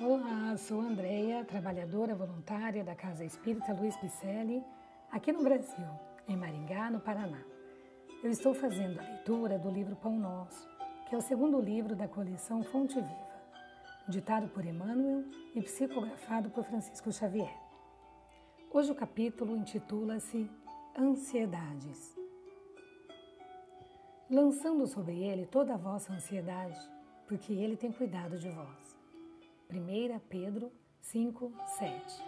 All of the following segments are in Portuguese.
Olá, sou Andreia, trabalhadora voluntária da Casa Espírita Luiz Picelli, aqui no Brasil, em Maringá, no Paraná. Eu estou fazendo a leitura do livro Pão Nosso, que é o segundo livro da coleção Fonte Viva, ditado por Emmanuel e psicografado por Francisco Xavier. Hoje o capítulo intitula-se Ansiedades. Lançando sobre ele toda a vossa ansiedade, porque ele tem cuidado de vós. 1 Pedro 5, 7.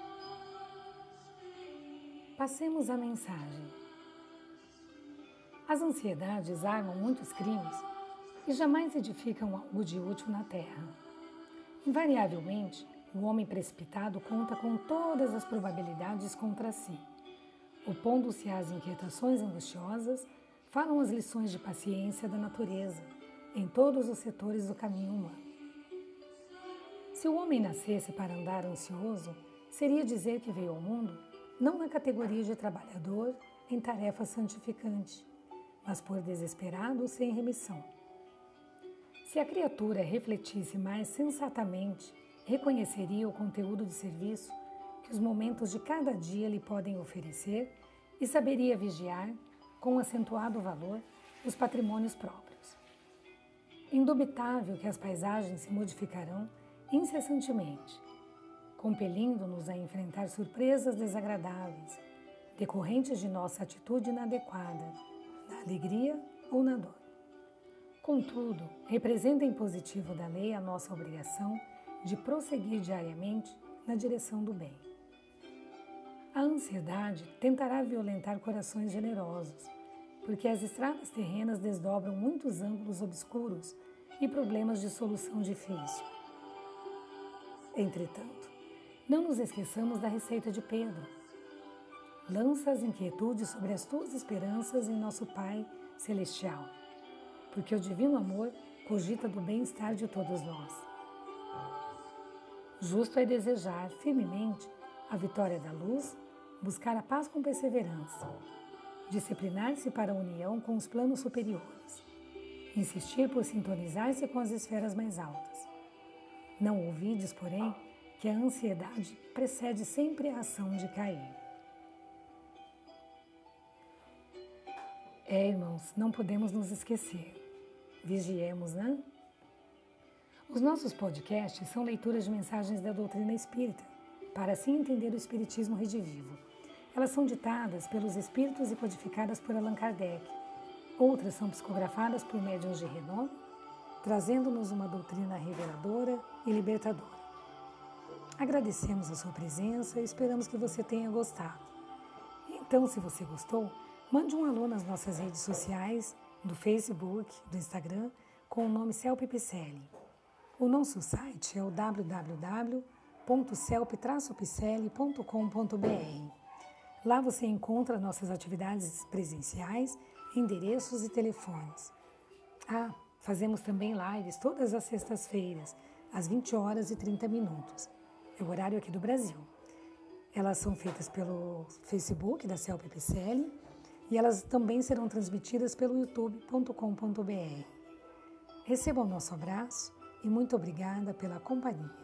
Passemos à mensagem. As ansiedades armam muitos crimes e jamais edificam algo de útil na terra. Invariavelmente, o homem precipitado conta com todas as probabilidades contra si. Opondo-se às inquietações angustiosas, falam as lições de paciência da natureza em todos os setores do caminho humano. Se o homem nascesse para andar ansioso, seria dizer que veio ao mundo não na categoria de trabalhador em tarefa santificante, mas por desesperado sem remissão. Se a criatura refletisse mais sensatamente, reconheceria o conteúdo de serviço que os momentos de cada dia lhe podem oferecer e saberia vigiar, com acentuado valor, os patrimônios próprios. Indubitável que as paisagens se modificarão incessantemente, compelindo-nos a enfrentar surpresas desagradáveis, decorrentes de nossa atitude inadequada, na alegria ou na dor. Contudo, representa em positivo da lei a nossa obrigação de prosseguir diariamente na direção do bem. A ansiedade tentará violentar corações generosos, porque as estradas terrenas desdobram muitos ângulos obscuros e problemas de solução difícil. Entretanto, não nos esqueçamos da receita de Pedro. Lança as inquietudes sobre as tuas esperanças em nosso Pai Celestial, porque o Divino Amor cogita do bem-estar de todos nós. Justo é desejar firmemente a vitória da luz, buscar a paz com perseverança, disciplinar-se para a união com os planos superiores, insistir por sintonizar-se com as esferas mais altas não ouvides, porém, que a ansiedade precede sempre a ação de cair. É, irmãos, não podemos nos esquecer. Vigiemos, né? Os nossos podcasts são leituras de mensagens da doutrina espírita, para assim entender o Espiritismo redivivo. Elas são ditadas pelos espíritos e codificadas por Allan Kardec. Outras são psicografadas por médiuns de renome trazendo-nos uma doutrina reveladora e libertadora. Agradecemos a sua presença e esperamos que você tenha gostado. Então, se você gostou, mande um alô nas nossas redes sociais, do Facebook, do Instagram, com o nome Celpipicelli. O nosso site é o www.celp-picelli.com.br. Lá você encontra nossas atividades presenciais, endereços e telefones. Ah, Fazemos também lives todas as sextas-feiras, às 20 horas e 30 minutos. É o horário aqui do Brasil. Elas são feitas pelo Facebook da CELP PCL e elas também serão transmitidas pelo youtube.com.br. Receba o nosso abraço e muito obrigada pela companhia.